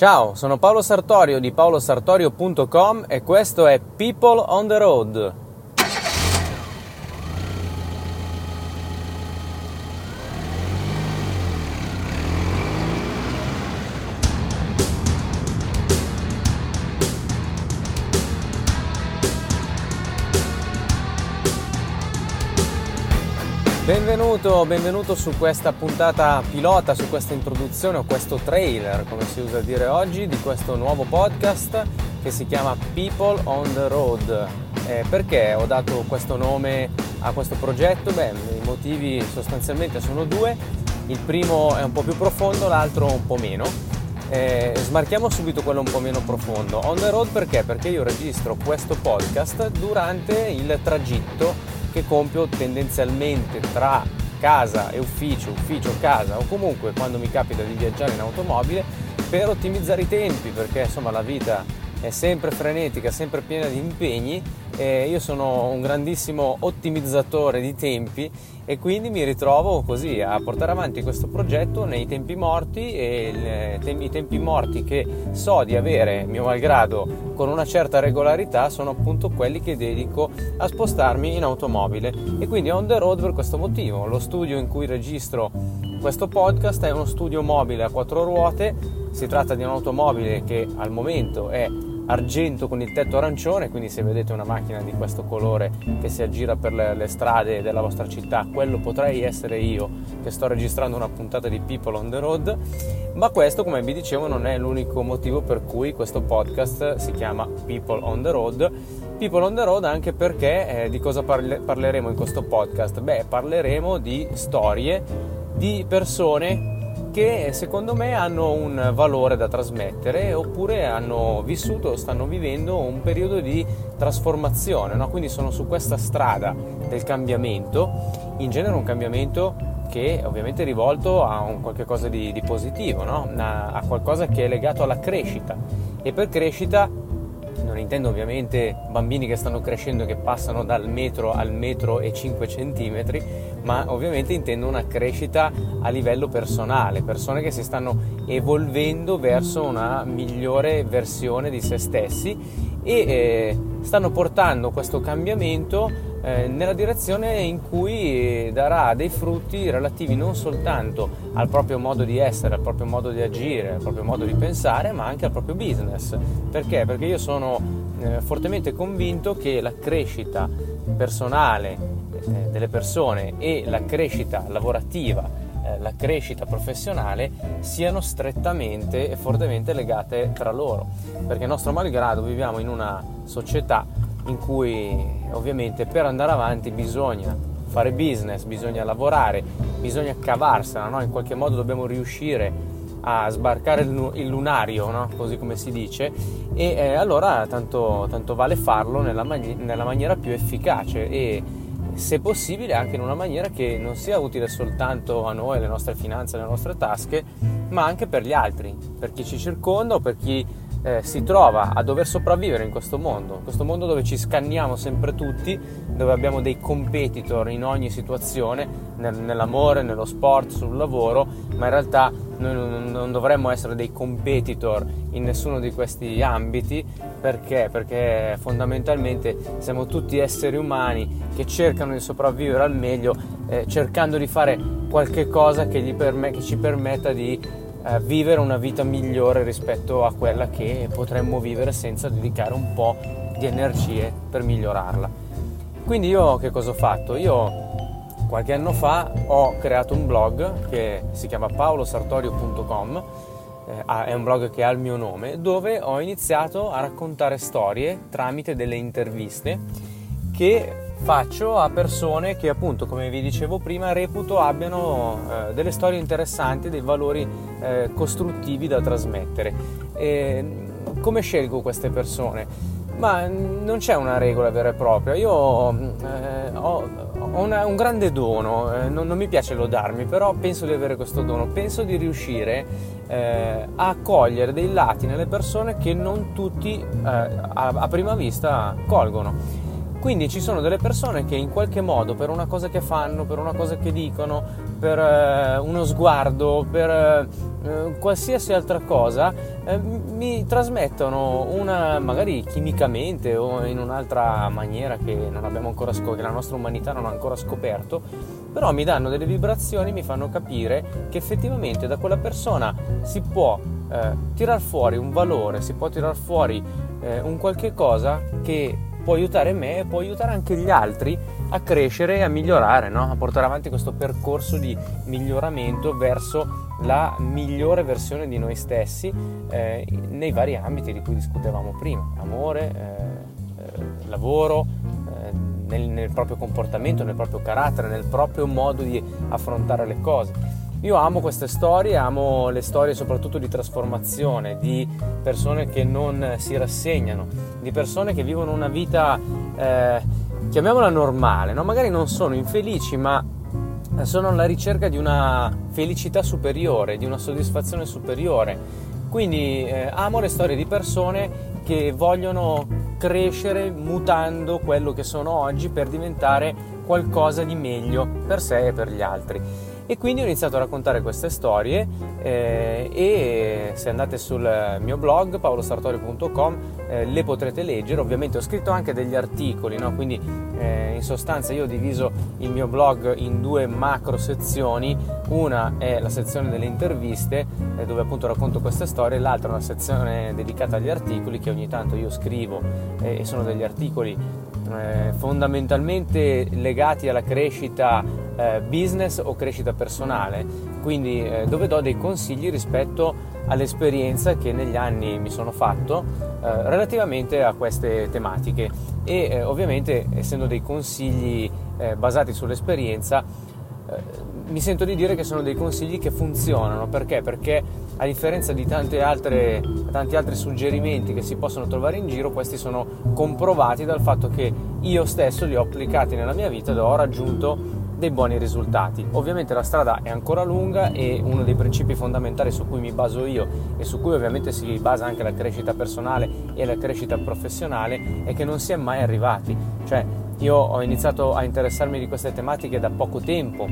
Ciao, sono Paolo Sartorio di paolosartorio.com e questo è People on the Road. Benvenuto, benvenuto su questa puntata pilota, su questa introduzione o questo trailer, come si usa dire oggi, di questo nuovo podcast che si chiama People on the Road. Eh, perché ho dato questo nome a questo progetto? Beh, i motivi sostanzialmente sono due. Il primo è un po' più profondo, l'altro un po' meno. Eh, smarchiamo subito quello un po' meno profondo. On the road perché? Perché io registro questo podcast durante il tragitto che compio tendenzialmente tra casa e ufficio, ufficio, casa o comunque quando mi capita di viaggiare in automobile per ottimizzare i tempi perché insomma la vita è sempre frenetica, sempre piena di impegni e io sono un grandissimo ottimizzatore di tempi e quindi mi ritrovo così a portare avanti questo progetto nei tempi morti e i tempi morti che so di avere, mio malgrado, con una certa regolarità sono appunto quelli che dedico a spostarmi in automobile e quindi on the road per questo motivo. Lo studio in cui registro questo podcast è uno studio mobile a quattro ruote, si tratta di un'automobile che al momento è argento con il tetto arancione, quindi se vedete una macchina di questo colore che si aggira per le, le, strade della vostra città, quello potrei essere io che sto registrando una puntata di People on the Road, ma questo come vi dicevo non è l'unico motivo per cui questo podcast si chiama People on the Road. People on the Road anche perché eh, di cosa parle- parleremo in questo podcast? Beh, parleremo di storie di persone che secondo me hanno un valore da trasmettere oppure hanno vissuto o stanno vivendo un periodo di trasformazione, no? quindi sono su questa strada del cambiamento, in genere un cambiamento che ovviamente è rivolto a un qualche di, di positivo, no? a, qualcosa che è legato alla crescita e per crescita intendo ovviamente bambini che stanno crescendo che passano dal metro al metro e 5 centimetri, ma ovviamente intendo una crescita a livello personale, persone che si stanno evolvendo verso una migliore versione di se stessi e eh, stanno portando questo cambiamento eh, nella direzione in cui darà dei frutti relativi non soltanto al proprio modo di essere, al proprio modo di agire, al proprio modo di pensare, ma anche al proprio business. Perché? Perché io sono eh, fortemente convinto che la crescita personale eh, delle persone e la crescita lavorativa eh, la crescita professionale siano strettamente e fortemente legate tra loro perché nostro malgrado viviamo in una società in cui ovviamente per andare avanti bisogna fare business, bisogna lavorare, bisogna cavarsela, no? in qualche modo dobbiamo riuscire a sbarcare il lunario, no? così come si dice, e eh, allora tanto, tanto, vale farlo nella, mani- nella maniera più efficace e se possibile anche in una maniera che non sia utile soltanto a noi, alle nostre finanze, alle nostre tasche, ma anche per gli altri, per chi ci circonda o per chi eh, si trova a dover sopravvivere in questo mondo, in questo mondo dove ci scanniamo sempre tutti, dove abbiamo dei competitor in ogni situazione, nel, nell'amore, nello sport, sul lavoro, ma in realtà noi non, non, dovremmo essere dei competitor in nessuno di questi ambiti, perché? Perché fondamentalmente siamo tutti esseri umani che cercano di sopravvivere al meglio, eh, cercando di fare qualche cosa che, perm- che ci permetta di eh, vivere una vita migliore rispetto a quella che potremmo vivere senza dedicare un po' di energie per migliorarla. Quindi io che cosa ho fatto? Io qualche anno fa ho creato un blog che si chiama paolosartorio.com eh, è un blog che ha il mio nome dove ho iniziato a raccontare storie tramite delle interviste che faccio a persone che appunto come vi dicevo prima reputo abbiano eh, delle storie interessanti, dei valori eh, costruttivi da trasmettere. E, come scelgo queste persone? Ma non c'è una regola vera e propria, io eh, ho, ho una, un grande dono, eh, non, non, mi piace lodarmi, però penso di avere questo dono, penso di riuscire eh, a cogliere dei lati nelle persone che non tutti eh, a, a prima vista colgono. Quindi ci sono delle persone che in qualche modo, per una cosa che fanno, per una cosa che dicono, per eh, uno sguardo, per eh, qualsiasi altra cosa, eh, mi trasmettono una, magari chimicamente o in un'altra maniera che, scop- che la nostra umanità non ha ancora scoperto, però mi danno delle vibrazioni, mi fanno capire che effettivamente da quella persona si può eh, tirar fuori un valore, si può tirar fuori eh, un qualche cosa che può aiutare me e può aiutare anche gli altri a crescere e a migliorare, no? a portare avanti questo percorso di miglioramento verso la migliore versione di noi stessi eh, nei vari ambiti di cui discutevamo prima, amore, eh, eh, lavoro, eh, nel, nel proprio comportamento, nel proprio carattere, nel proprio modo di affrontare le cose. Io amo queste storie, amo le storie soprattutto di trasformazione, di persone che non si rassegnano, di persone che vivono una vita, eh, chiamiamola normale, no? magari non sono infelici, ma sono alla ricerca di una felicità superiore, di una soddisfazione superiore. Quindi eh, amo le storie di persone che vogliono crescere mutando quello che sono oggi per diventare qualcosa di meglio per sé e per gli altri. E quindi ho iniziato a raccontare queste storie eh, e se andate sul mio blog paolosartori.com eh, le potrete leggere. Ovviamente ho scritto anche degli articoli, no? quindi eh, in sostanza io ho diviso il mio blog in due macro sezioni. Una è la sezione delle interviste eh, dove appunto racconto queste storie, l'altra è una sezione dedicata agli articoli che ogni tanto io scrivo eh, e sono degli articoli eh, fondamentalmente legati alla crescita eh, business o crescita personale, quindi eh, dove do dei consigli rispetto all'esperienza che negli anni mi sono fatto eh, relativamente a queste tematiche. E eh, ovviamente essendo dei consigli eh, basati sull'esperienza mi sento di dire che sono dei consigli che funzionano. Perché? Perché a differenza di altre, tanti altri suggerimenti che si possono trovare in giro, questi sono comprovati dal fatto che io stesso li ho applicati nella mia vita ed ho raggiunto dei buoni risultati. Ovviamente la strada è ancora lunga e uno dei principi fondamentali su cui mi baso io e su cui ovviamente si basa anche la crescita personale e la crescita professionale è che non si è mai arrivati. Cioè io ho iniziato a interessarmi di queste tematiche da poco tempo,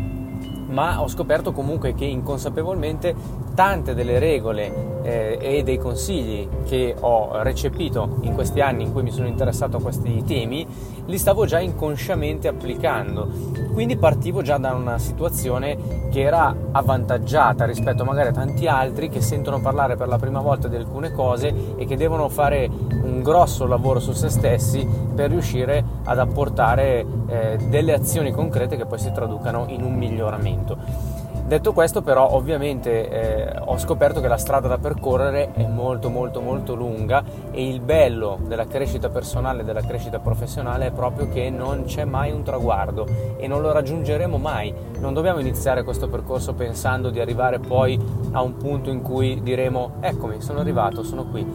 ma ho scoperto comunque che inconsapevolmente tante delle regole eh, e dei consigli che ho recepito in questi anni in cui mi sono interessato a questi temi li stavo già inconsciamente applicando quindi partivo già da una situazione che era avvantaggiata rispetto magari a tanti altri che sentono parlare per la prima volta di alcune cose e che devono fare un grosso lavoro su se stessi per riuscire ad apportare eh, delle azioni concrete che poi si traducano in un miglioramento. Detto questo però ovviamente eh, ho scoperto che la strada da percorrere è molto molto molto lunga e il bello della crescita personale e della crescita professionale è proprio che non c'è mai un traguardo e non lo raggiungeremo mai. Non dobbiamo iniziare questo percorso pensando di arrivare poi a un punto in cui diremo eccomi sono arrivato, sono qui,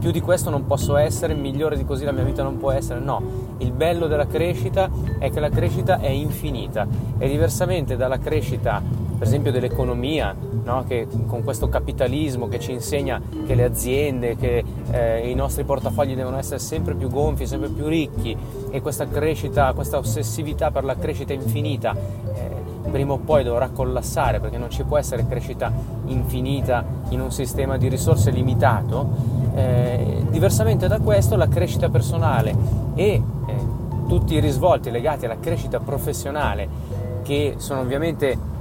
più di questo non posso essere, migliore di così la mia vita non può essere. No, il bello della crescita è che la crescita è infinita e diversamente dalla crescita per esempio dell'economia, no? che con questo capitalismo che ci insegna che le aziende, che eh, i nostri portafogli devono essere sempre più gonfi, sempre più ricchi e questa crescita, questa ossessività per la crescita infinita eh, prima o poi dovrà collassare perché non ci può essere crescita infinita in un sistema di risorse limitato, eh, diversamente da questo la crescita personale e eh, tutti i risvolti legati alla crescita professionale che sono ovviamente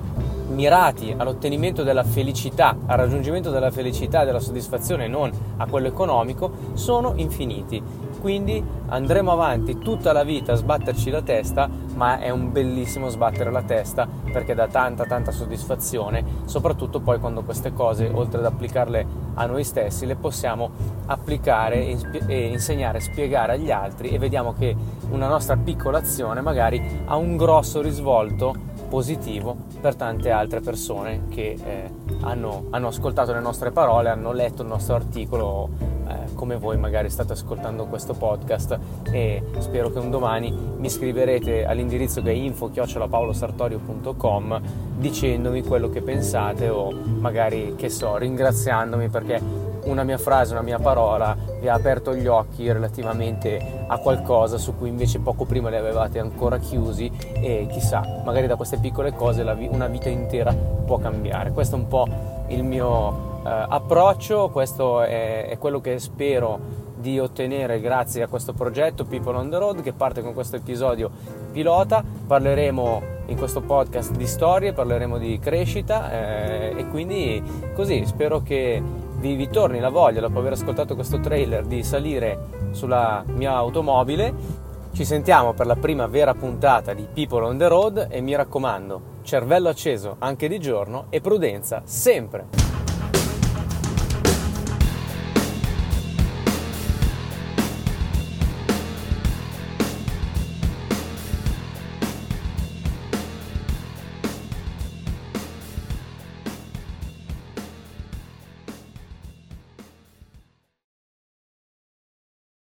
mirati all'ottenimento della felicità, al raggiungimento della felicità e della soddisfazione non a quello economico, sono infiniti. Quindi andremo avanti tutta la vita a sbatterci la testa, ma è un bellissimo sbattere la testa perché dà tanta tanta soddisfazione, soprattutto poi quando queste cose, oltre ad applicarle a noi stessi, le possiamo applicare e insegnare, spiegare agli altri e vediamo che una nostra piccola azione magari ha un grosso risvolto positivo per tante altre persone che eh, hanno, hanno, ascoltato le nostre parole, hanno letto il nostro articolo eh, come voi magari state ascoltando questo podcast. E spero che un domani mi scriverete all'indirizzo che è info-paolosartorio.com dicendomi quello che pensate o magari che so ringraziandomi perché una mia frase, una mia parola vi ha aperto gli occhi relativamente a qualcosa su cui invece poco prima li avevate ancora chiusi e chissà, magari da queste piccole cose una vita intera può cambiare. Questo è un po' il mio eh, approccio, questo è, è quello che spero di ottenere grazie a questo progetto People on the Road che parte con questo episodio pilota. Parleremo in questo podcast di storie, parleremo di crescita eh, e quindi così spero che vi, vi torni la voglia dopo aver ascoltato questo trailer di salire sulla mia automobile. Ci sentiamo per la prima vera puntata di People on the Road e mi raccomando, cervello acceso anche di giorno e prudenza sempre.